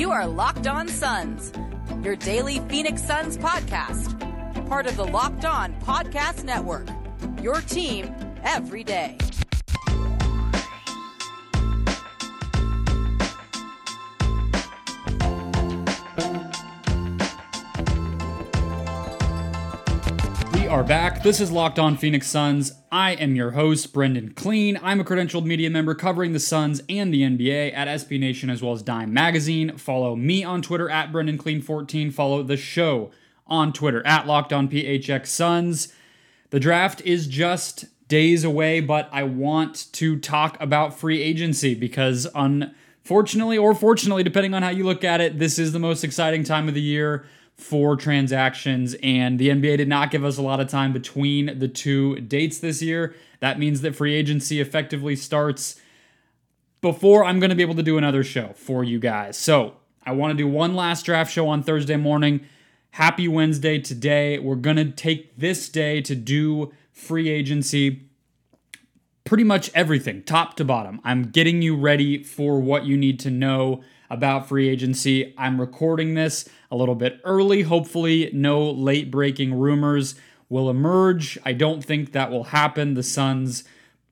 You are Locked On Suns, your daily Phoenix Suns podcast, part of the Locked On Podcast Network. Your team every day. We are back. This is Locked On Phoenix Suns. I am your host, Brendon Kleen. I'm a credentialed media member covering the Suns and the NBA at SB Nation as well as Dime Magazine. Follow me on Twitter at Brendon Kleen14. Follow the show on Twitter at Locked On PHX Suns. The draft is just days away, but I want to talk about free agency because unfortunately or fortunately, depending on how you look at it, this is the most exciting time of the year for transactions, and the NBA did not give us a lot of time between the two dates this year. That means that free agency effectively starts before I'm going to be able to do another show for you guys. So I want to do one last draft show on Thursday morning. Happy Wednesday today. We're going to take this day to do free agency pretty much everything, top to bottom. I'm getting you ready for what you need to know about free agency. I'm recording this a little bit early. Hopefully, no late breaking rumors will emerge. I don't think that will happen. The Suns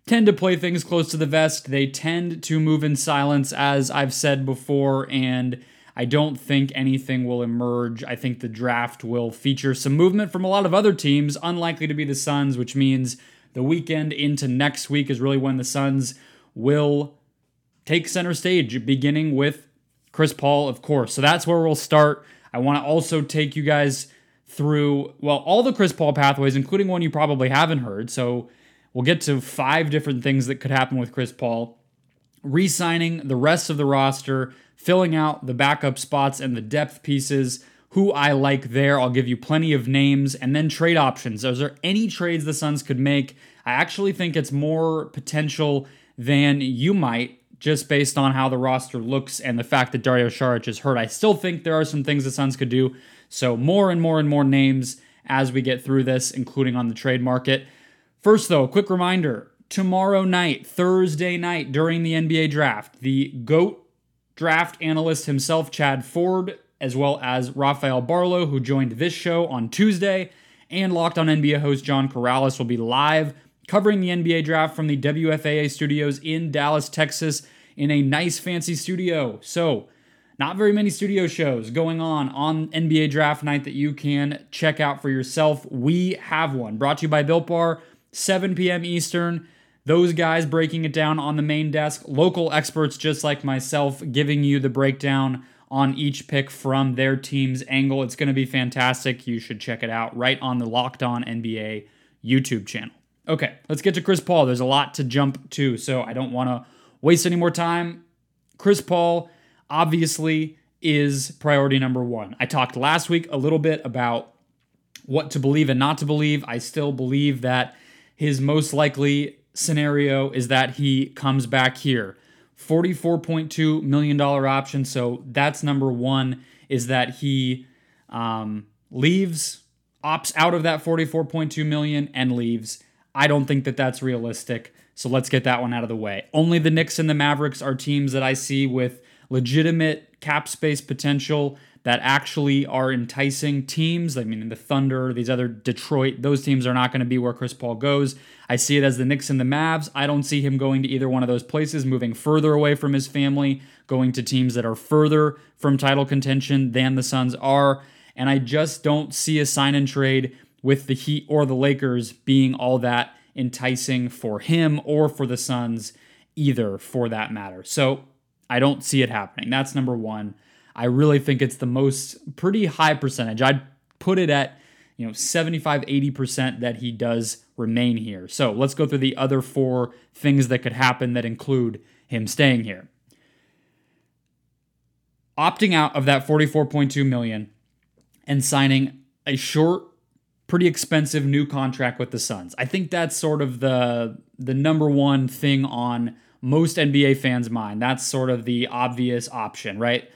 tend to play things close to the vest, they tend to move in silence, as I've said before, and I don't think anything will emerge. I think the draft will feature some movement from a lot of other teams, unlikely to be the Suns, which means the weekend into next week is really when the Suns will take center stage, beginning with Chris Paul, of course. So that's where we'll start. I want to also take you guys through, well, all the Chris Paul pathways, including one you probably haven't heard. So we'll get to five different things that could happen with Chris Paul. Re signing the rest of the roster, filling out the backup spots and the depth pieces, who I like there. I'll give you plenty of names and then trade options. Is there any trades the Suns could make? I actually think it's more potential than you might just based on how the roster looks and the fact that Dario Saric is hurt. I still think there are some things the Suns could do. So more and more and more names as we get through this, including on the trade market. First, though, a quick reminder tomorrow night, Thursday night, during the NBA draft, the GOAT draft analyst himself, Chad Ford, as well as Rafael Barlowe, who joined this show on Tuesday, and Locked on NBA host John Corrales will be live covering the NBA draft from the WFAA studios in Dallas, Texas, in a nice fancy studio. So, not very many studio shows going on on NBA draft night that you can check out for yourself. We have one brought to you by Built Bar, 7 p.m. Eastern. Those guys breaking it down on the main desk, local experts just like myself giving you the breakdown on each pick from their team's angle. It's going to be fantastic. You should check it out right on the Locked On NBA YouTube channel. Okay, let's get to Chris Paul. There's a lot to jump to, so I don't want to waste any more time. Chris Paul obviously is priority number one. I talked last week a little bit about what to believe and not to believe. I still believe that his most likely scenario is that he comes back here. $44.2 million option. So that's number one is that he um, leaves, opts out of that 44.2 million and leaves. I don't think that that's realistic. So let's get that one out of the way. Only the Knicks and the Mavericks are teams that I see with legitimate cap space potential that actually are enticing teams. I mean, the Thunder, these other Detroit, those teams are not going to be where Chris Paul goes. I see it as the Knicks and the Mavs. I don't see him going to either one of those places, moving further away from his family, going to teams that are further from title contention than the Suns are. And I just don't see a sign and trade with the Heat or the Lakers being all that enticing for him or for the Suns either for that matter. So I don't see it happening. That's number 1. I really think it's the most pretty high percentage. I'd put it at, you know, 75 80% that he does remain here. So, let's go through the other four things that could happen that include him staying here. Opting out of that 44.2 million and signing a short pretty expensive new contract with the Suns. I think that's sort of the the number one thing on most NBA fans' mind. That's sort of the obvious option, right?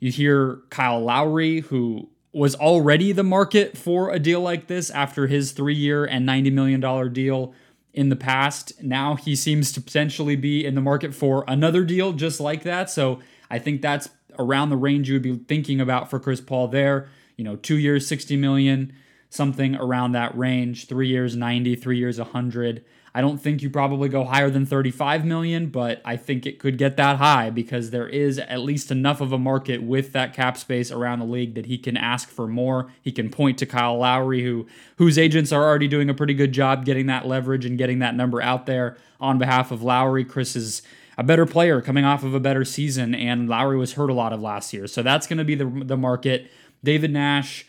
You hear Kyle Lowry, who was already the market for a deal like this after his three year and $90 million deal in the past. Now he seems to potentially be in the market for another deal just like that. So I think that's around the range you would be thinking about for Chris Paul there. You know, two years, 60 million, something around that range. Three years, 90, three years, 100. I don't think you probably go higher than 35 million, but I think it could get that high because there is at least enough of a market with that cap space around the league that he can ask for more. He can point to Kyle Lowry, who whose agents are already doing a pretty good job getting that leverage and getting that number out there on behalf of Lowry. Chris is a better player coming off of a better season, and Lowry was hurt a lot of last year. So that's going to be the, the market. David Nash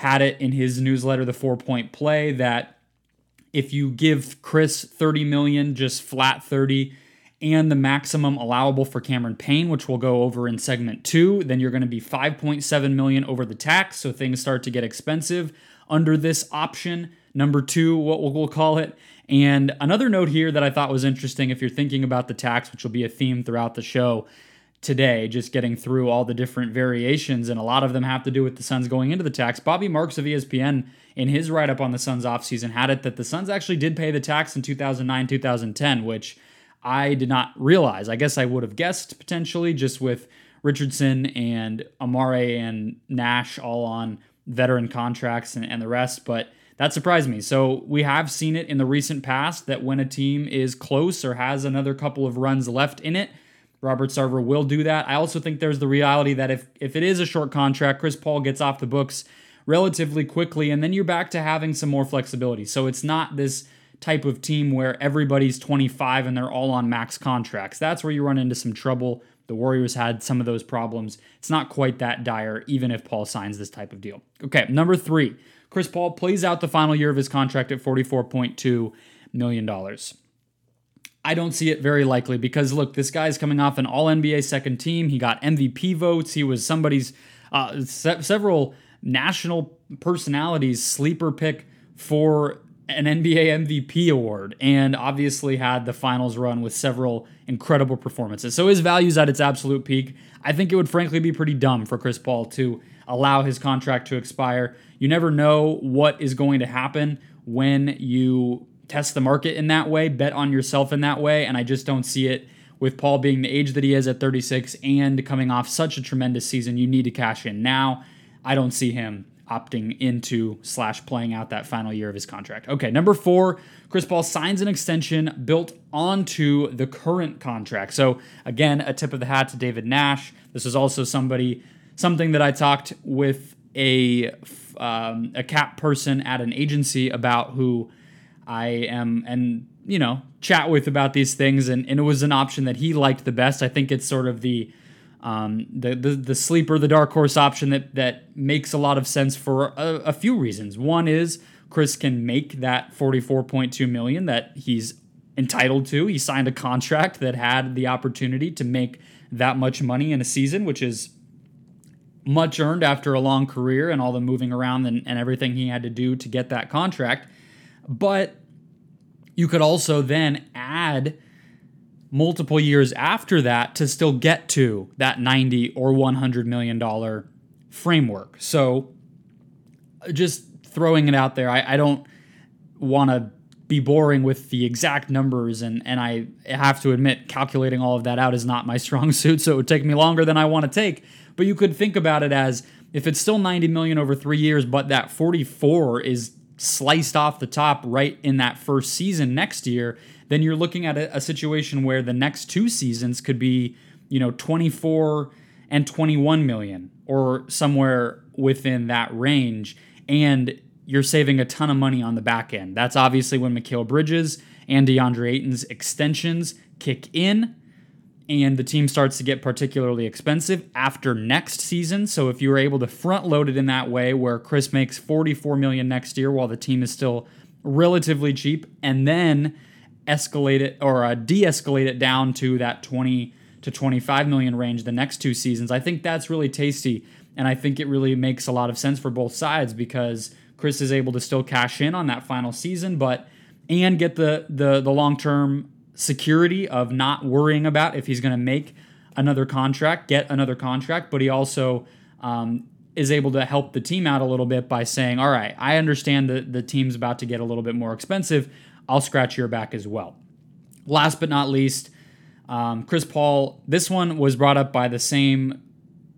had it in his newsletter, The Four Point Play, that if you give Chris 30 million, just flat 30, and the maximum allowable for Cameron Payne, which we'll go over in segment two, then you're going to be 5.7 million over the tax. So things start to get expensive under this option. Number two, what we'll call it. And another note here that I thought was interesting if you're thinking about the tax, which will be a theme throughout the show today, just getting through all the different variations, and a lot of them have to do with the Suns going into the tax. Bobby Marks of ESPN, in his write up on the Suns offseason, had it that the Suns actually did pay the tax in 2009 2010, which I did not realize. I guess I would have guessed potentially just with Richardson and Amar'e and Nash all on veteran contracts and, and the rest, but that surprised me. So we have seen it in the recent past that when a team is close or has another couple of runs left in it, Robert Sarver will do that. I also think there's the reality that if if it is a short contract, Chris Paul gets off the books relatively quickly, and then you're back to having some more flexibility. So it's not this type of team where everybody's 25 and they're all on max contracts. That's where you run into some trouble. The Warriors had some of those problems. It's not quite that dire, even if Paul signs this type of deal. Okay, number three, Chris Paul plays out the final year of his contract at $44.2 million. I don't see it very likely because look, this guy's coming off an All NBA second team. He got MVP votes. He was somebody's uh, se- several national personalities sleeper pick for an NBA MVP award, and obviously had the finals run with several incredible performances. So his value's at its absolute peak. I think it would frankly be pretty dumb for Chris Paul to allow his contract to expire. You never know what is going to happen when you test the market in that way, bet on yourself in that way. And I just don't see it with Paul being the age that he is at 36 and coming off such a tremendous season. You need to cash in now. I don't see him opting into slash playing out that final year of his contract. Okay, number four, Chris Paul signs an extension built onto the current contract. So again, a tip of the hat to David Nash. This is also somebody, something that I talked with a um, a cap person at an agency about who I am and you know chat with about these things, and, and it was an option that he liked the best. I think it's sort of the um, the, the the sleeper, the dark horse option that that makes a lot of sense for a, a few reasons. One is Chris can make that forty four point two million that he's entitled to. He signed a contract that had the opportunity to make that much money in a season, which is much earned after a long career and all the moving around and, and everything he had to do to get that contract. But you could also then add multiple years after that to still get to that 90 or 100 million dollar framework. So just throwing it out there, I, I don't want to be boring with the exact numbers and and I have to admit calculating all of that out is not my strong suit so it would take me longer than I want to take but you could think about it as if it's still 90 million over 3 years but that 44 is sliced off the top right in that first season next year, then you're looking at a, a situation where the next two seasons could be, you know, 24 and 21 million or somewhere within that range. And you're saving a ton of money on the back end. That's obviously when Mikal Bridges and DeAndre Ayton's extensions kick in and the team starts to get particularly expensive after next season. So if you were able to front load it in that way where Chris makes 44 million next year while the team is still relatively cheap and then escalate it or uh, de-escalate it down to that 20 to 25 million range the next two seasons. I think that's really tasty and I think it really makes a lot of sense for both sides because Chris is able to still cash in on that final season but and get the the the long-term security of not worrying about if he's going to make another contract, get another contract, but he also um, is able to help the team out a little bit by saying, all right, I understand that the team's about to get a little bit more expensive. I'll scratch your back as well. Last but not least, um, Chris Paul, this one was brought up by the same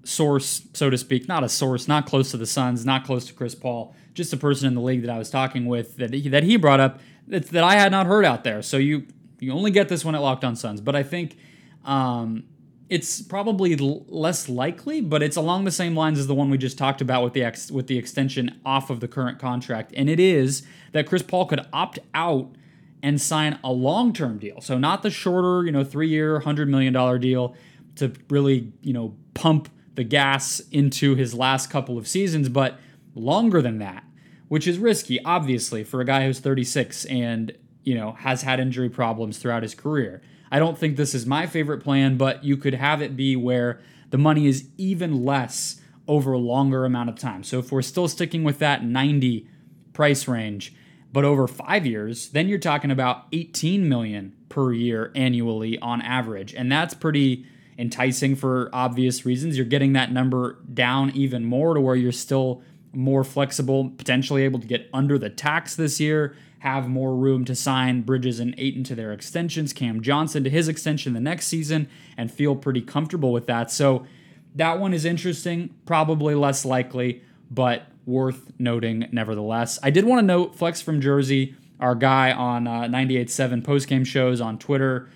source, so to speak, not a source, not close to the Suns, not close to Chris Paul, just a person in the league that I was talking with that he, that he brought up that, that I had not heard out there. So you you only get this one at Locked On Suns, but I think um, it's probably l- less likely, but it's along the same lines as the one we just talked about with the ex- with the extension off of the current contract, and it is that Chris Paul could opt out and sign a long-term deal. So not the shorter, you know, 3-year, 100 million dollar deal to really, you know, pump the gas into his last couple of seasons, but longer than that, which is risky obviously for a guy who's 36 and, you know, has had injury problems throughout his career. I don't think this is my favorite plan, but you could have it be where the money is even less over a longer amount of time. So if we're still sticking with that 90 price range, but over 5 years, then you're talking about 18 million per year annually on average. And that's pretty enticing for obvious reasons. You're getting that number down even more to where you're still more flexible, potentially able to get under the tax this year have more room to sign Bridges and Ayton to their extensions, Cam Johnson to his extension the next season, and feel pretty comfortable with that. So that one is interesting, probably less likely, but worth noting nevertheless. I did want to note Flex from Jersey, our guy on uh, 98.7 postgame shows on Twitter,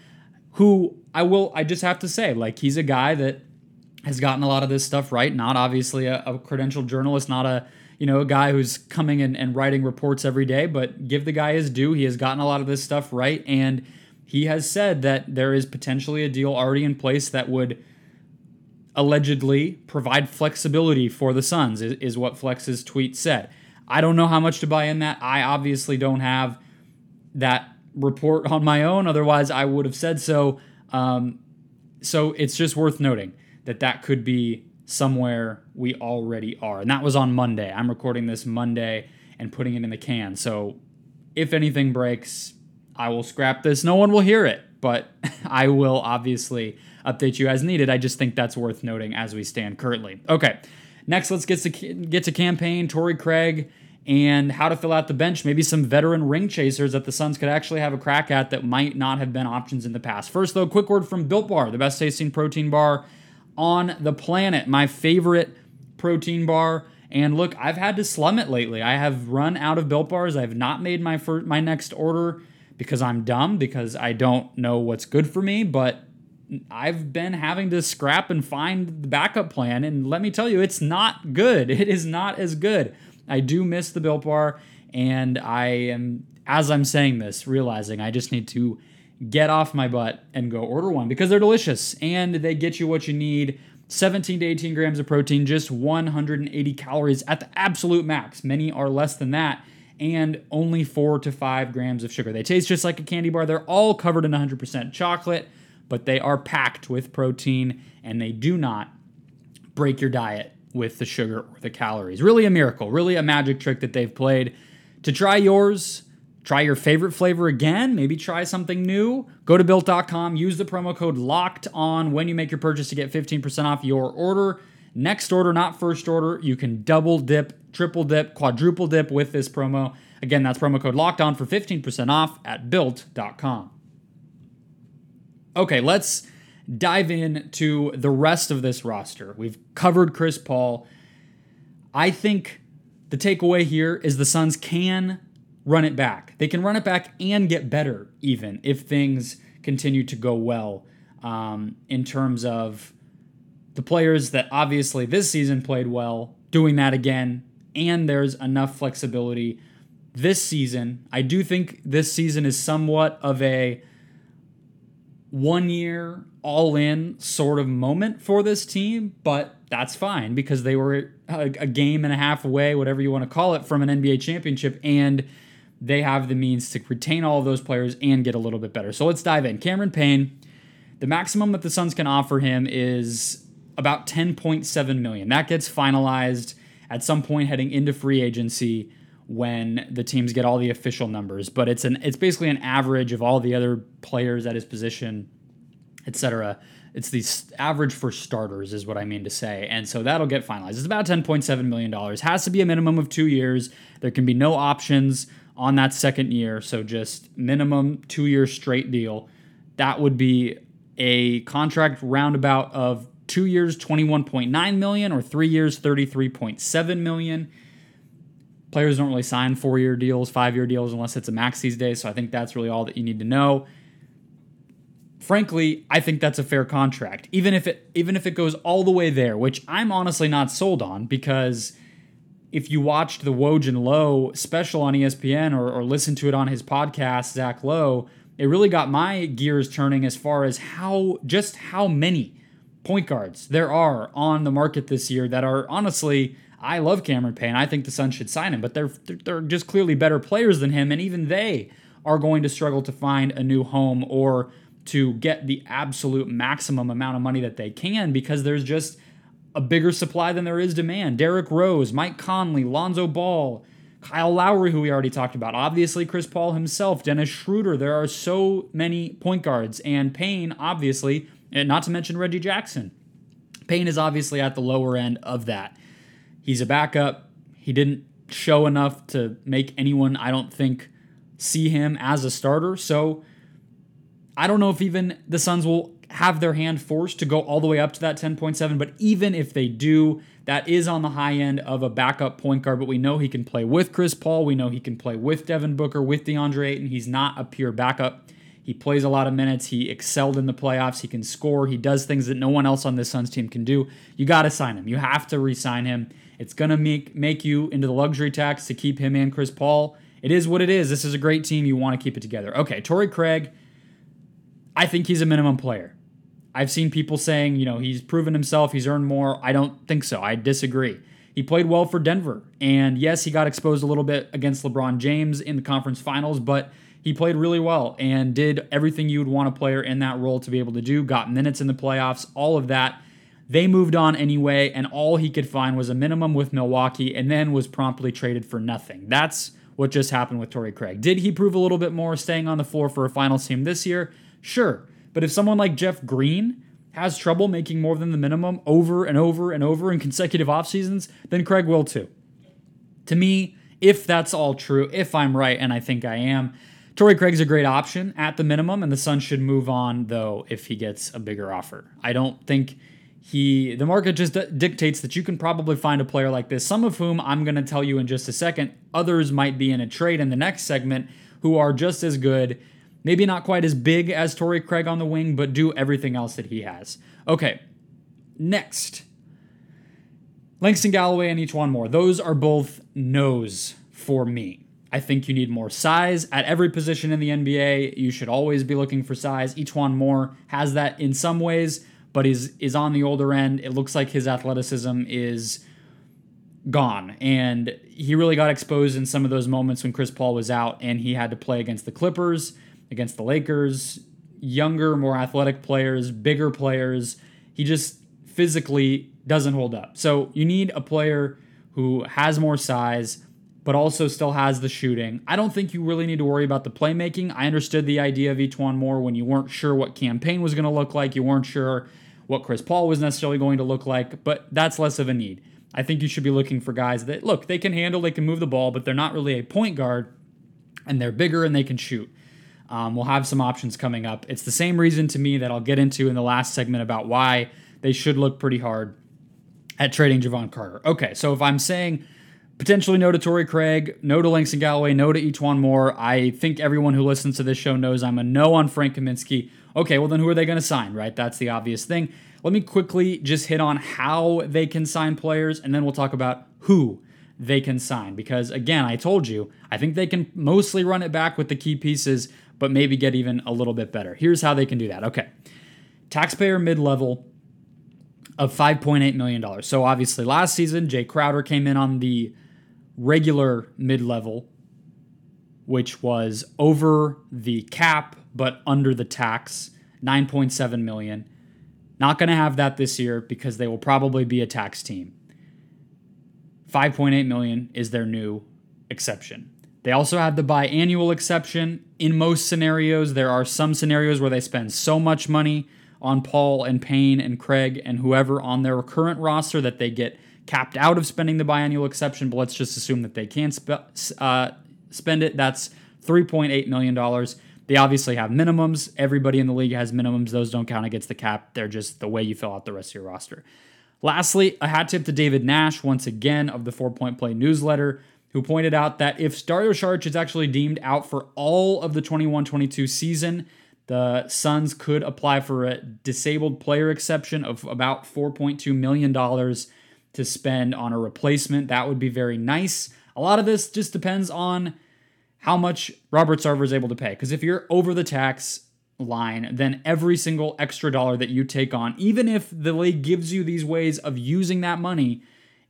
who I will, I just have to say, like, he's a guy that has gotten a lot of this stuff right. Not obviously a, a credentialed journalist, not a you know, a guy who's coming and, and writing reports every day, but give the guy his due. He has gotten a lot of this stuff right. And he has said that there is potentially a deal already in place that would allegedly provide flexibility for the Suns, is, is what Flex's tweet said. I don't know how much to buy in that. I obviously don't have that report on my own. Otherwise, I would have said so. Um, so it's just worth noting that that could be somewhere we already are. And that was on Monday. I'm recording this Monday and putting it in the can. So if anything breaks, I will scrap this. No one will hear it, but I will obviously update you as needed. I just think that's worth noting as we stand currently. Okay. Next, let's get to get to Cam Payne Torrey Craig and how to fill out the bench. Maybe some veteran ring chasers that the Suns could actually have a crack at that might not have been options in the past. First, though, quick word from Built Bar, the best tasting protein bar on the planet. My favorite protein bar. And look, I've had to slum it lately. I have run out of built bars. I have not made my first, my next order because I'm dumb because I don't know what's good for me, but I've been having to scrap and find the backup plan and let me tell you it's not good. It is not as good. I do miss the built bar and I am as I'm saying this realizing I just need to get off my butt and go order one because they're delicious and they get you what you need 17 to 18 grams of protein, just 180 calories at the absolute max. Many are less than that, and only 4 to 5 grams of sugar. They taste just like a candy bar. They're all covered in 100% chocolate, but they are packed with protein and they do not break your diet with the sugar or the calories. Really a miracle, really a magic trick that they've played. To try yours, Try your favorite flavor again, maybe try something new. Go to built.com, use the promo code locked on when you make your purchase to get 15% off your order. Next order, not first order. You can double dip, triple dip, quadruple dip with this promo. Again, that's promo code locked on for 15% off at built.com. Okay, let's dive into the rest of this roster. We've covered Chris Paul. I think the takeaway here is the Suns can run it back. They can run it back and get better, even if things continue to go well um, in terms of the players that obviously this season played well, doing that again, and there's enough flexibility this season. I do think this season is somewhat of a one year all in sort of moment for this team, but that's fine because they were a, a, game and a half away, whatever you want to call it, from an NBA championship. And they have the means to retain all of those players and get a little bit better. So let's dive in. Cameron Payne, the maximum that the Suns can offer him is about 10.7 million. That gets finalized at some point heading into free agency when the teams get all the official numbers, but it's an it's basically an average of all the other players at his position, etc. It's the average for starters, is what I mean to say. And so that'll get finalized. It's about $10.7 million. Has to be a minimum of two years. There can be no options on that second year. So just minimum two year straight deal. That would be a contract roundabout of two years 21.9 million or three years 33.7 million. Players don't really sign four year deals, five year deals unless it's a max these days. So I think that's really all that you need to know. Frankly, I think that's a fair contract. Even if it even if it goes all the way there, which I'm honestly not sold on because if you watched the Woj and Lowe special on ESPN or, or listened to it on his podcast, Zach Lowe, it really got my gears turning as far as how just how many point guards there are on the market this year that are honestly I love Cameron Payne. I think the Suns should sign him, but they're they're just clearly better players than him and even they are going to struggle to find a new home or to get the absolute maximum amount of money that they can because there's just a bigger supply than there is demand. Derrick Rose, Mike Conley, Lonzo Ball, Kyle Lowry, who we already talked about, obviously Chris Paul himself, Dennis Schroeder. There are so many point guards, and Payne, obviously, and not to mention Reggie Jackson. Payne is obviously at the lower end of that. He's a backup. He didn't show enough to make anyone, I don't think, see him as a starter. So I don't know if even the Suns will have their hand forced to go all the way up to that 10.7. But even if they do, that is on the high end of a backup point guard. But we know he can play with Chris Paul. We know he can play with Devin Booker, with DeAndre Ayton. He's not a pure backup. He plays a lot of minutes. He excelled in the playoffs. He can score. He does things that no one else on this Suns team can do. You got to sign him. You have to re sign him. It's going to make, make you into the luxury tax to keep him and Chris Paul. It is what it is. This is a great team. You want to keep it together. Okay, Torrey Craig. I think he's a minimum player. I've seen people saying, you know, he's proven himself, he's earned more. I don't think so. I disagree. He played well for Denver. And yes, he got exposed a little bit against LeBron James in the conference finals, but he played really well and did everything you would want a player in that role to be able to do, got minutes in the playoffs, all of that. They moved on anyway, and all he could find was a minimum with Milwaukee and then was promptly traded for nothing. That's what just happened with Torrey Craig. Did he prove a little bit more staying on the floor for a finals team this year? Sure. But if someone like Jeff Green has trouble making more than the minimum over and over and over in consecutive off seasons, then Craig will too. To me, if that's all true, if I'm right, and I think I am, Torrey Craig's a great option at the minimum, and the Suns should move on though if he gets a bigger offer. I don't think he the market just dictates that you can probably find a player like this, some of whom I'm going to tell you in just a second. Others might be in a trade in the next segment who are just as good Maybe not quite as big as Torrey Craig on the wing, but do everything else that he has. Okay, next. Langston Galloway and E'Twaun Moore. Those are both no's for me. I think you need more size at every position in the NBA. You should always be looking for size. E'Twaun Moore has that in some ways, but is is on the older end. It looks like his athleticism is gone, and he really got exposed in some of those moments when Chris Paul was out, and he had to play against the Clippers against the Lakers, younger, more athletic players, bigger players. He just physically doesn't hold up. So you need a player who has more size, but also still has the shooting. I don't think you really need to worry about the playmaking. I understood the idea of E'Twaun Moore when you weren't sure what Cam Payne was going to look like. You weren't sure what Chris Paul was necessarily going to look like, but that's less of a need. I think you should be looking for guys that, look, they can handle, they can move the ball, but they're not really a point guard, and they're bigger and they can shoot. Um, we'll have some options coming up. It's the same reason to me that I'll get into in the last segment about why they should look pretty hard at trading Jevon Carter. Okay, so if I'm saying potentially no to Torrey Craig, no to Langston Galloway, no to E'Twaun Moore, I think everyone who listens to this show knows I'm a no on Frank Kaminsky. Okay, well then who are they going to sign, right? That's the obvious thing. Let me quickly just hit on how they can sign players, and then we'll talk about who they can sign. Because again, I told you, I think they can mostly run it back with the key pieces but maybe get even a little bit better. Here's how they can do that. Okay. Taxpayer mid level of $5.8 million. So obviously, last season, Jae Crowder came in on the regular mid level, which was over the cap but under the tax, 9.7 million. Not going to have that this year because they will probably be a tax team. 5.8 million is their new exception. They also have the biannual exception. In most scenarios, there are some scenarios where they spend so much money on Paul and Payne and Craig and whoever on their current roster that they get capped out of spending the biannual exception, but let's just assume that they can sp- uh, spend it. That's $3.8 million. They obviously have minimums. Everybody in the league has minimums. Those don't count against the cap. They're just the way you fill out the rest of your roster. Lastly, a hat tip to David Nash, once again, of the Four Point Play newsletter, who pointed out that if Dario Saric is actually deemed out for all of the 21 22 season, the Suns could apply for a disabled player exception of about $4.2 million to spend on a replacement. That would be very nice. A lot of this just depends on how much Robert Sarver is able to pay. Because if you're over the tax line, then every single extra dollar that you take on, even if the league gives you these ways of using that money,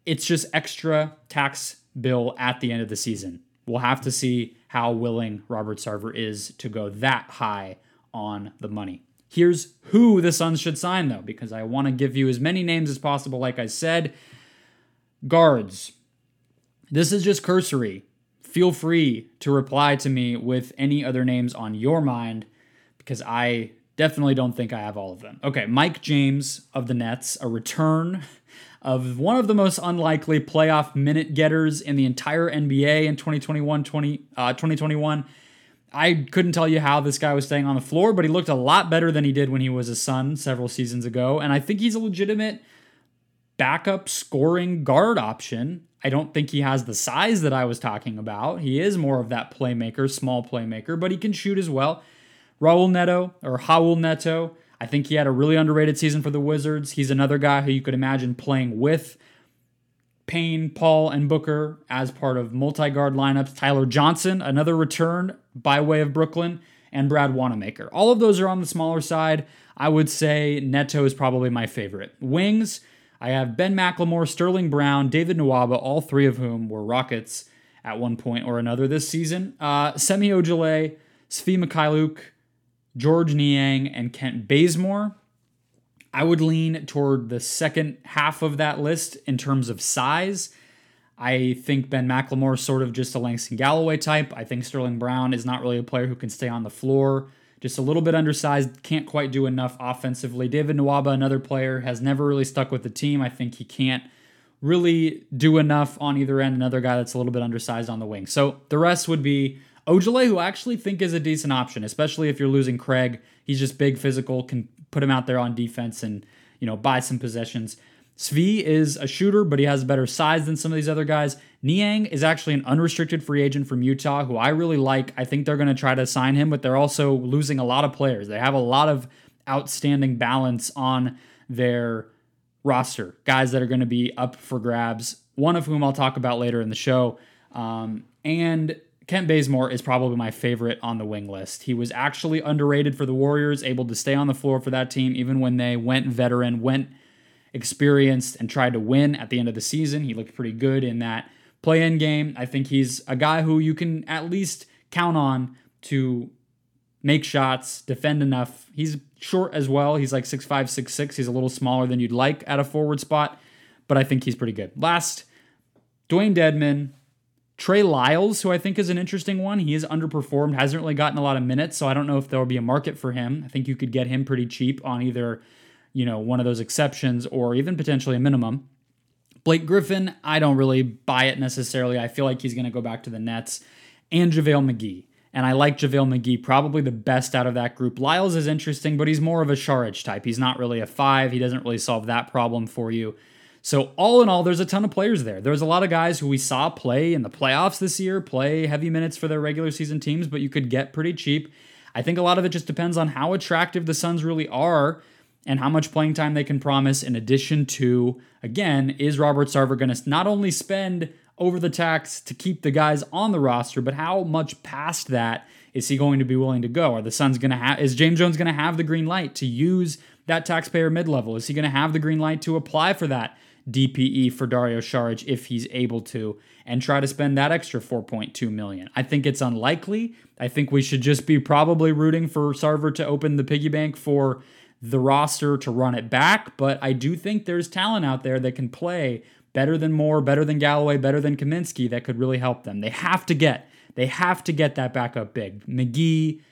it's just extra tax bill at the end of the season. We'll have to see how willing Robert Sarver is to go that high on the money. Here's who the Suns should sign, though, because I want to give you as many names as possible, like I said. Guards. This is just cursory. Feel free to reply to me with any other names on your mind because I definitely don't think I have all of them. Okay, Mike James of the Nets, a return of one of the most unlikely playoff minute getters in the entire NBA in 2021 20, uh, 2021. I couldn't tell you how this guy was staying on the floor, but he looked a lot better than he did when he was a Sun several seasons ago. And I think he's a legitimate backup scoring guard option. I don't think he has the size that I was talking about. He is more of that playmaker, small playmaker, but he can shoot as well. Raul Neto or Raul Neto, I think he had a really underrated season for the Wizards. He's another guy who you could imagine playing with Payne, Paul, and Booker as part of multi guard lineups. Tyler Johnson, another return by way of Brooklyn, and Brad Wanamaker. All of those are on the smaller side. I would say Neto is probably my favorite. Wings, I have Ben McLemore, Sterling Brown, David Nwaba, all three of whom were Rockets at one point or another this season. Uh, Semi Ojeleye, Svi Mykhailiuk, George Niang, and Kent Bazemore. I would lean toward the second half of that list in terms of size. I think Ben McLemore is sort of just a Langston Galloway type. I think Sterling Brown is not really a player who can stay on the floor just a little bit undersized, can't quite do enough offensively. David Nwaba, another player, has never really stuck with the team. I think he can't really do enough on either end. Another guy that's a little bit undersized on the wing. So the rest would be Ojeleye, who I actually think is a decent option, especially if you're losing Craig. He's just big, physical, can put him out there on defense and you know buy some possessions. Svi is a shooter, but he has better size than some of these other guys. Niang is actually an unrestricted free agent from Utah who I really like. I think they're going to try to sign him, but they're also losing a lot of players. They have a lot of outstanding balance on their roster, guys that are going to be up for grabs, one of whom I'll talk about later in the show. Um, and Kent Bazemore is probably my favorite on the wing list. He was actually underrated for the Warriors, able to stay on the floor for that team even when they went veteran, went experienced and tried to win at the end of the season. He looked pretty good in that play in game. I think he's a guy who you can at least count on to make shots, defend enough. He's short as well. He's like 6'5, 6'6. He's a little smaller than you'd like at a forward spot, but I think he's pretty good. Last, Dewayne Dedmon. Trey Lyles, who I think is an interesting one. He has underperformed, hasn't really gotten a lot of minutes, so I don't know if there will be a market for him. I think you could get him pretty cheap on either you know, one of those exceptions or even potentially a minimum. Blake Griffin, I don't really buy it necessarily. I feel like he's going to go back to the Nets and JaVale McGee. And I like JaVale McGee probably the best out of that group. Lyles is interesting, but he's more of a Saric type. He's not really a five. He doesn't really solve that problem for you. So, all in all, there's a ton of players there. There's a lot of guys who we saw play in the playoffs this year, play heavy minutes for their regular season teams, but you could get pretty cheap. I think a lot of it just depends on how attractive the Suns really are and how much playing time they can promise, in addition to, again, is Robert Sarver going to not only spend over the tax to keep the guys on the roster, but how much past that is he going to be willing to go? Are the Suns going to have, is James Jones going to have the green light to use that taxpayer mid level? Is he going to have the green light to apply for that DPE for Dario Saric if he's able to and try to spend that extra 4.2 million? I think it's unlikely. I think we should just be probably rooting for Sarver to open the piggy bank for the roster to run it back, but I do think there's talent out there that can play better than Moore, better than Galloway, better than Kaminsky that could really help them. They have to get, they have to get that backup big. McGee,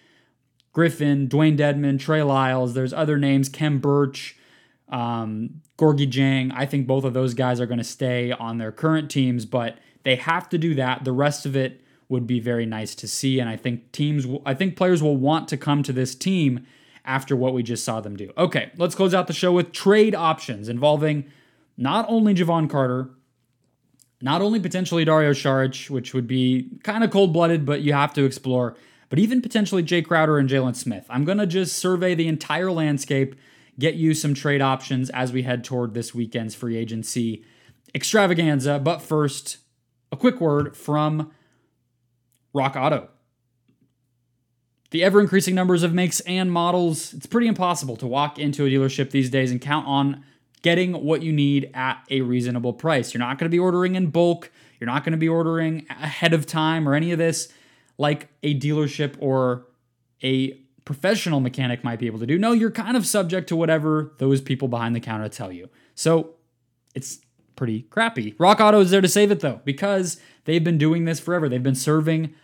Griffin, Dewayne Dedmon, Trey Lyles, there's other names, Khem Birch, um, Gorgui Dieng. I think both of those guys are going to stay on their current teams, but they have to do that. The rest of it would be very nice to see. And I think teams, I think players will want to come to this team after what we just saw them do. Okay, let's close out the show with trade options involving not only Jevon Carter, not only potentially Dario Saric, which would be kind of cold blooded, but you have to explore, but even potentially Jae Crowder and Jalen Smith. I'm going to just survey the entire landscape, get you some trade options as we head toward this weekend's free agency extravaganza. But first, a quick word from Rock Auto. The ever increasing numbers of makes and models, it's pretty impossible to walk into a dealership these days and count on getting what you need at a reasonable price. You're not going to be ordering in bulk, you're not going to be ordering ahead of time or any of this like a dealership or a professional mechanic might be able to do. No, you're kind of subject to whatever those people behind the counter tell you. So it's pretty crappy. Rock Auto is there to save it though, because they've been doing this forever. They've been serving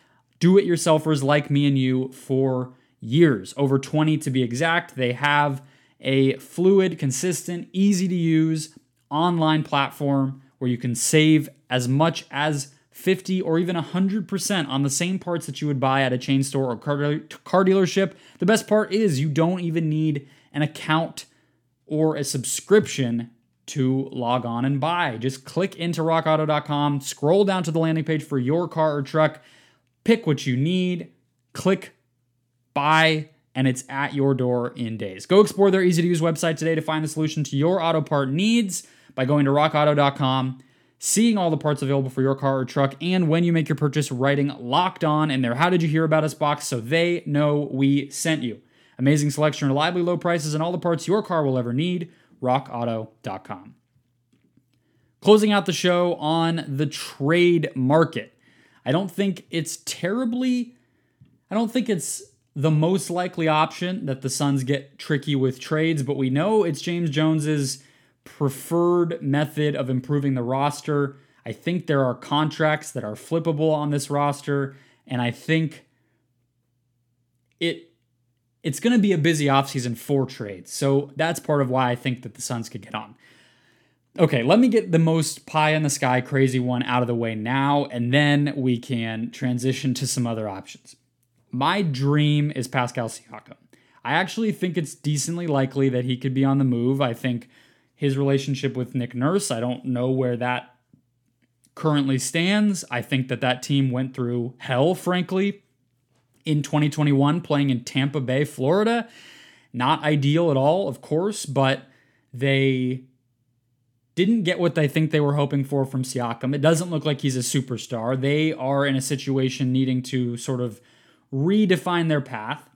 do it yourselfers like me and you for years, over 20 to be exact. They have a fluid, consistent, easy to use online platform where you can save as much as 50 or even 100% on the same parts that you would buy at a chain store or car, car dealership. The best part is you don't even need an account or a subscription to log on and buy. Just click into rockauto.com, scroll down to the landing page for your car or truck pick what you need, click buy, and it's at your door in days. Go explore their easy to use website today to find the solution to your auto part needs by going to rockauto.com, seeing all the parts available for your car or truck, and when you make your purchase, writing locked on in their How Did You Hear About Us box so they know we sent you. Amazing selection, reliably low prices, and all the parts your car will ever need. RockAuto.com. Closing out the show on the trade market. I don't think it's terribly, I don't think it's the most likely option that the Suns get tricky with trades, but we know it's James Jones's preferred method of improving the roster. I think there are contracts that are flippable on this roster, and I think it it's going to be a busy offseason for trades. So that's part of why I think that the Suns could get on. Okay, let me get the most pie in the sky crazy one out of the way now, and then we can transition to some other options. My dream is Pascal Siakam. I actually think it's decently likely that he could be on the move. I think his relationship with Nick Nurse, I don't know where that currently stands. I think that that team went through hell, frankly, in 2021, playing in Tampa Bay, Florida. Not ideal at all, of course, but they didn't get what they think they were hoping for from Siakam. It doesn't look like he's a superstar. They are in a situation needing to sort of redefine their path.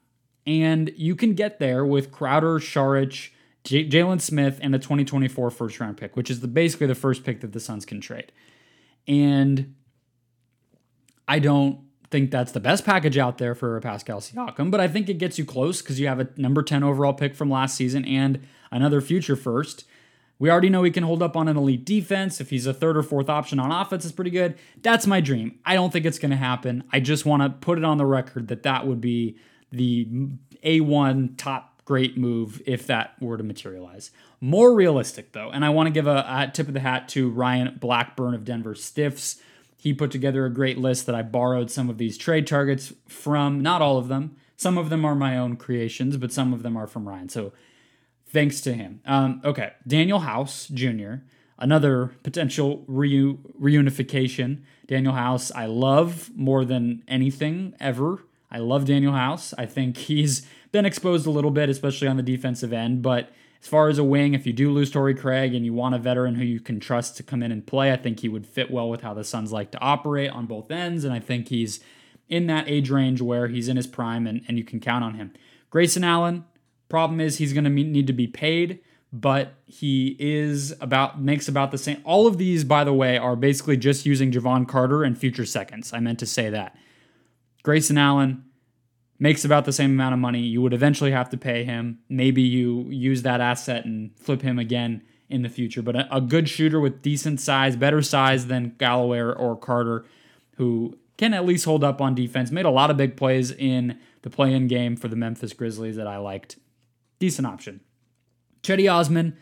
And you can get there with Crowder, Saric, J- Jalen Smith, and a 2024 first round pick, which is the, basically the first pick that the Suns can trade. And I don't think that's the best package out there for Pascal Siakam, but I think it gets you close because you have a number 10 overall pick from last season and another future first. We already know he can hold up on an elite defense. If he's a third or fourth option on offense, it's pretty good. That's my dream. I don't think it's going to happen. I just want to put it on the record that that would be the A1 top great move if that were to materialize. More realistic, though, and I want to give a, a tip of the hat to Ryan Blackburn of Denver Stiffs. He put together a great list that I borrowed some of these trade targets from, not all of them. Some of them are my own creations, but some of them are from Ryan. So thanks to him. Um, okay, Danuel House Jr., another potential reu- reunification. Danuel House, I love more than anything ever. I love Danuel House. I think he's been exposed a little bit, especially on the defensive end. But as far as a wing, if you do lose Torrey Craig and you want a veteran who you can trust to come in and play, I think he would fit well with how the Suns like to operate on both ends. And I think he's in that age range where he's in his prime and, and you can count on him. Grayson Allen, Problem is he's going to need to be paid, but he is about makes about the same. All of these, by the way, are basically just using Jevon Carter and future seconds. I meant to say that. Grayson Allen makes about the same amount of money. You would eventually have to pay him. Maybe you use that asset and flip him again in the future. But a, a good shooter with decent size, better size than Galloway or, or Carter, who can at least hold up on defense. Made a lot of big plays in the play-in game for the Memphis Grizzlies that I liked decent option. Cedi Osman,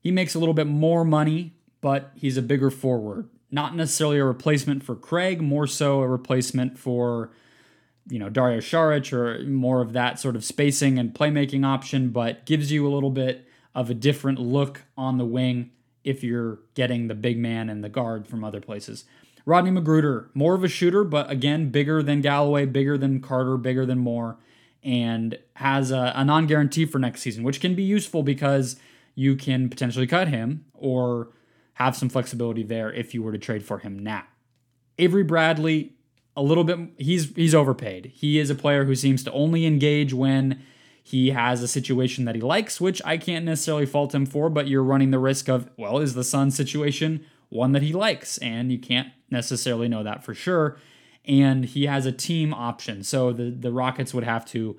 he makes a little bit more money, but he's a bigger forward. not necessarily a replacement for Craig, more so a replacement for you know Dario Saric or more of that sort of spacing and playmaking option, but gives you a little bit of a different look on the wing if you're getting the big man and the guard from other places. Rodney McGruder, more of a shooter, but again, bigger than Galloway, bigger than Carter, bigger than Moore, and has a, a non guarantee for next season, which can be useful because you can potentially cut him or have some flexibility there if you were to trade for him now. Avery Bradley, a little bit, he's he's overpaid. He is a player who seems to only engage when he has a situation that he likes, which I can't necessarily fault him for, but you're running the risk of, well, is the Sun situation one that he likes? And you can't necessarily know that for sure. And he has a team option. So the, the Rockets would have to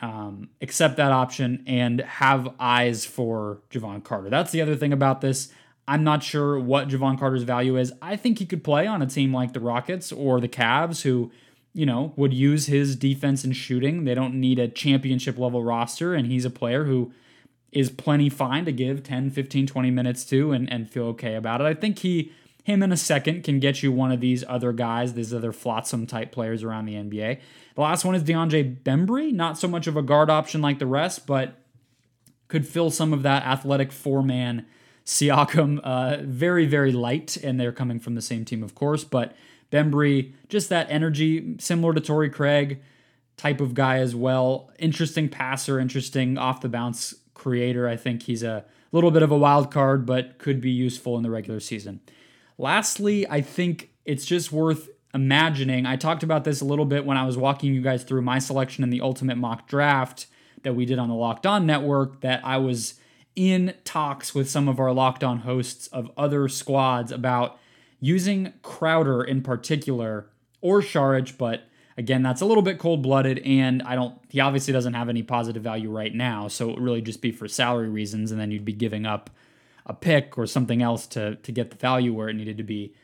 um, accept that option and have eyes for Jevon Carter. That's the other thing about this. I'm not sure what Jevon Carter's value is. I think he could play on a team like the Rockets or the Cavs, who you know, would use his defense and shooting. They don't need a championship level roster, and he's a player who is plenty fine to give 10, 15, 20 minutes to and, and feel okay about it. I think he him in a second can get you one of these other guys, these other flotsam type players around the NBA. The last one is DeAndre Bembry, not so much of a guard option like the rest, but could fill some of that athletic four man Siakam. Uh, very, very light, and they're coming from the same team, of course, but Bembry, just that energy, similar to Torrey Craig type of guy as well. Interesting passer, interesting off the bounce creator. I think he's a little bit of a wild card, but could be useful in the regular season. Lastly, I think it's just worth imagining. I talked about this a little bit when I was walking you guys through my selection in the ultimate mock draft that we did on the Locked On Network, that I was in talks with some of our Locked On hosts of other squads about using Crowder in particular or Saric, but again, that's a little bit cold blooded, and I don't. He obviously doesn't have any positive value right now, so it would really just be for salary reasons, and then you'd be giving up a pick or something else to to get the value where it needed to be.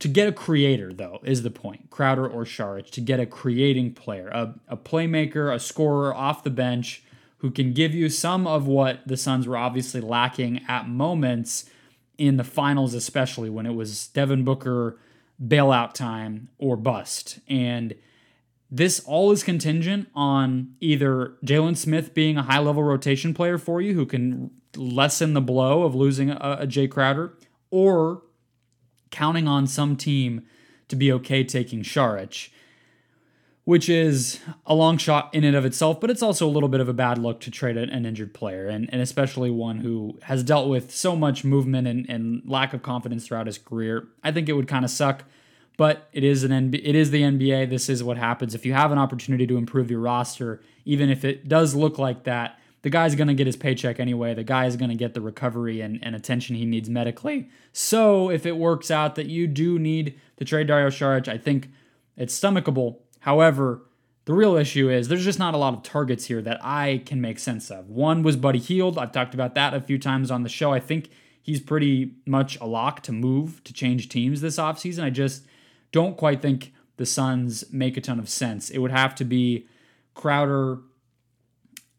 To get a creator, though, is the point. Crowder or Saric, to get a creating player, a, a playmaker, a scorer off the bench who can give you some of what the Suns were obviously lacking at moments in the finals, especially when it was Devin Booker bailout time or bust. And this all is contingent on either Jalen Smith being a high level rotation player for you who can lessen the blow of losing a, a Jae Crowder, or counting on some team to be okay taking Saric which is a long shot in and of itself, but it's also a little bit of a bad look to trade an injured player, and, and especially one who has dealt with so much movement and, and lack of confidence throughout his career. I think it would kind of suck, but it is an it is the NBA. This is what happens if you have an opportunity to improve your roster, even if it does look like that. The guy's going to get his paycheck anyway. The guy is going to get the recovery and, and attention he needs medically. So if it works out that you do need to trade Dario Saric, I think it's stomachable However, the real issue is there's just not a lot of targets here that I can make sense of. One was Buddy Hield. I've talked about that a few times on the show. I think he's pretty much a lock to move to change teams this offseason. I just don't quite think the Suns make a ton of sense. It would have to be Crowder.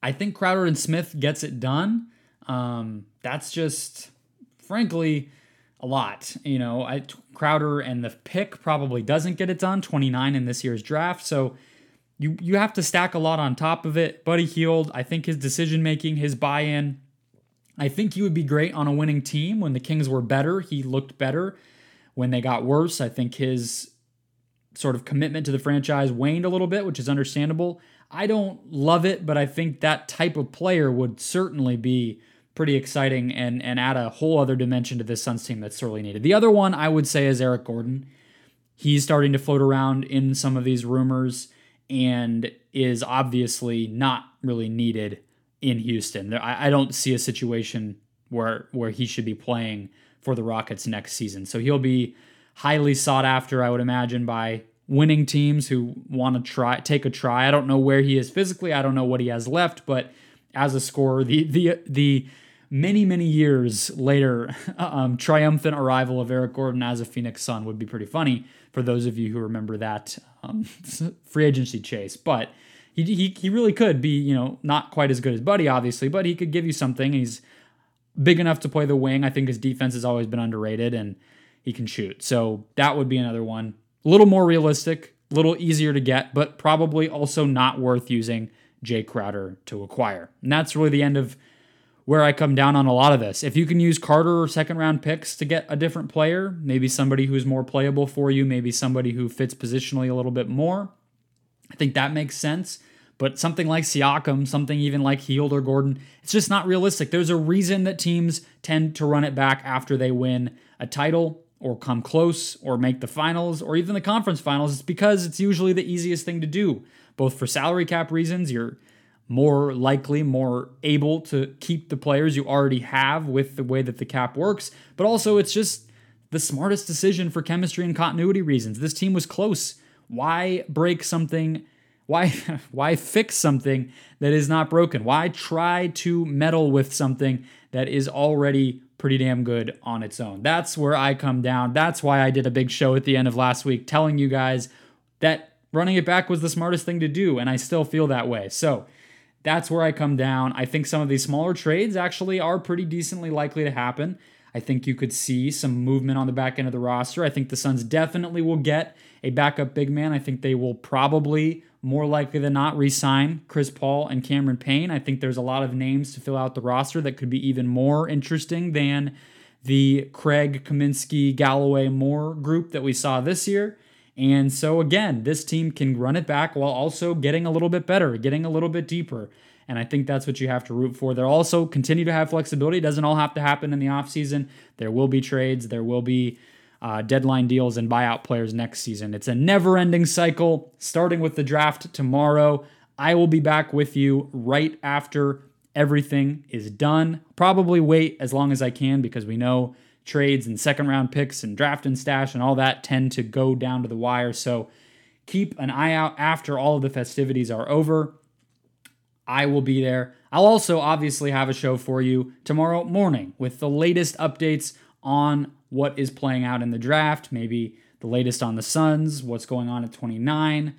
I think Crowder and Smith gets it done. Um, that's just, frankly, a lot. You know, I, Crowder and the pick probably doesn't get it done. 29 in this year's draft, so you you have to stack a lot on top of it. Buddy Hield, I think his decision making, his buy-in, I think he would be great on a winning team. When the Kings were better, he looked better. When they got worse, I think his sort of commitment to the franchise waned a little bit, which is understandable. I don't love it, but I think that type of player would certainly be pretty exciting and and add a whole other dimension to this Suns team that's sorely needed. The other one I would say is Eric Gordon. He's starting to float around in some of these rumors and is obviously not really needed in Houston. I, I don't see a situation where where he should be playing for the Rockets next season. So he'll be highly sought after, I would imagine, by winning teams who want to try take a try. I don't know where he is physically. I don't know what he has left, but as a scorer, the the the many, many years later, um, triumphant arrival of Eric Gordon as a Phoenix Sun would be pretty funny for those of you who remember that um, free agency chase. But he, he, he really could be, you know, not quite as good as Buddy, obviously, but he could give you something. He's big enough to play the wing. I think his defense has always been underrated, and he can shoot. So that would be another one. A little more realistic, a little easier to get, but probably also not worth using Jae Crowder to acquire. And that's really the end of where I come down on a lot of this. If you can use Carter or second round picks to get a different player, maybe somebody who's more playable for you, maybe somebody who fits positionally a little bit more, I think that makes sense. But something like Siakam, something even like Hield or Gordon, it's just not realistic. There's a reason that teams tend to run it back after they win a title or come close or make the finals or even the conference finals. It's because it's usually the easiest thing to do, both for salary cap reasons. You're more likely, more able to keep the players you already have with the way that the cap works, but also it's just the smartest decision for chemistry and continuity reasons. This team was close. Why break something? Why why fix something that is not broken? Why try to meddle with something that is already pretty damn good on its own? That's where I come down. That's why I did a big show at the end of last week telling you guys that running it back was the smartest thing to do and I still feel that way. So, that's where I come down. I think some of these smaller trades actually are pretty decently likely to happen. I think you could see some movement on the back end of the roster. I think the Suns definitely will get a backup big man. I think they will probably, more likely than not, re sign Chris Paul and Cameron Payne. I think there's a lot of names to fill out the roster that could be even more interesting than the Craig, Kaminsky, Galloway, Moore group that we saw this year. And so, again, this team can run it back while also getting a little bit better, getting a little bit deeper. And I think that's what you have to root for. They'll also continue to have flexibility. It doesn't all have to happen in the offseason. There will be trades, there will be uh, deadline deals and buyout players next season. It's a never ending cycle, starting with the draft tomorrow. I will be back with you right after everything is done. Probably wait as long as I can because we know trades and second round picks and draft and stash and all that tend to go down to the wire. So keep an eye out after all of the festivities are over. I will be there. I'll also obviously have a show for you tomorrow morning with the latest updates on what is playing out in the draft, maybe the latest on the Suns, what's going on at 29.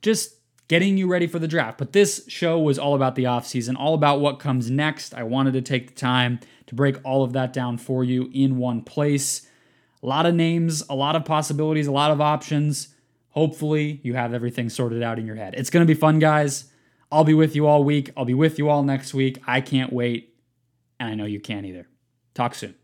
Just getting you ready for the draft. But this show was all about the offseason, all about what comes next. I wanted to take the time to break all of that down for you in one place. A lot of names, a lot of possibilities, a lot of options. Hopefully, you have everything sorted out in your head. It's going to be fun, guys. I'll be with you all week. I'll be with you all next week. I can't wait. And I know you can't either. Talk soon.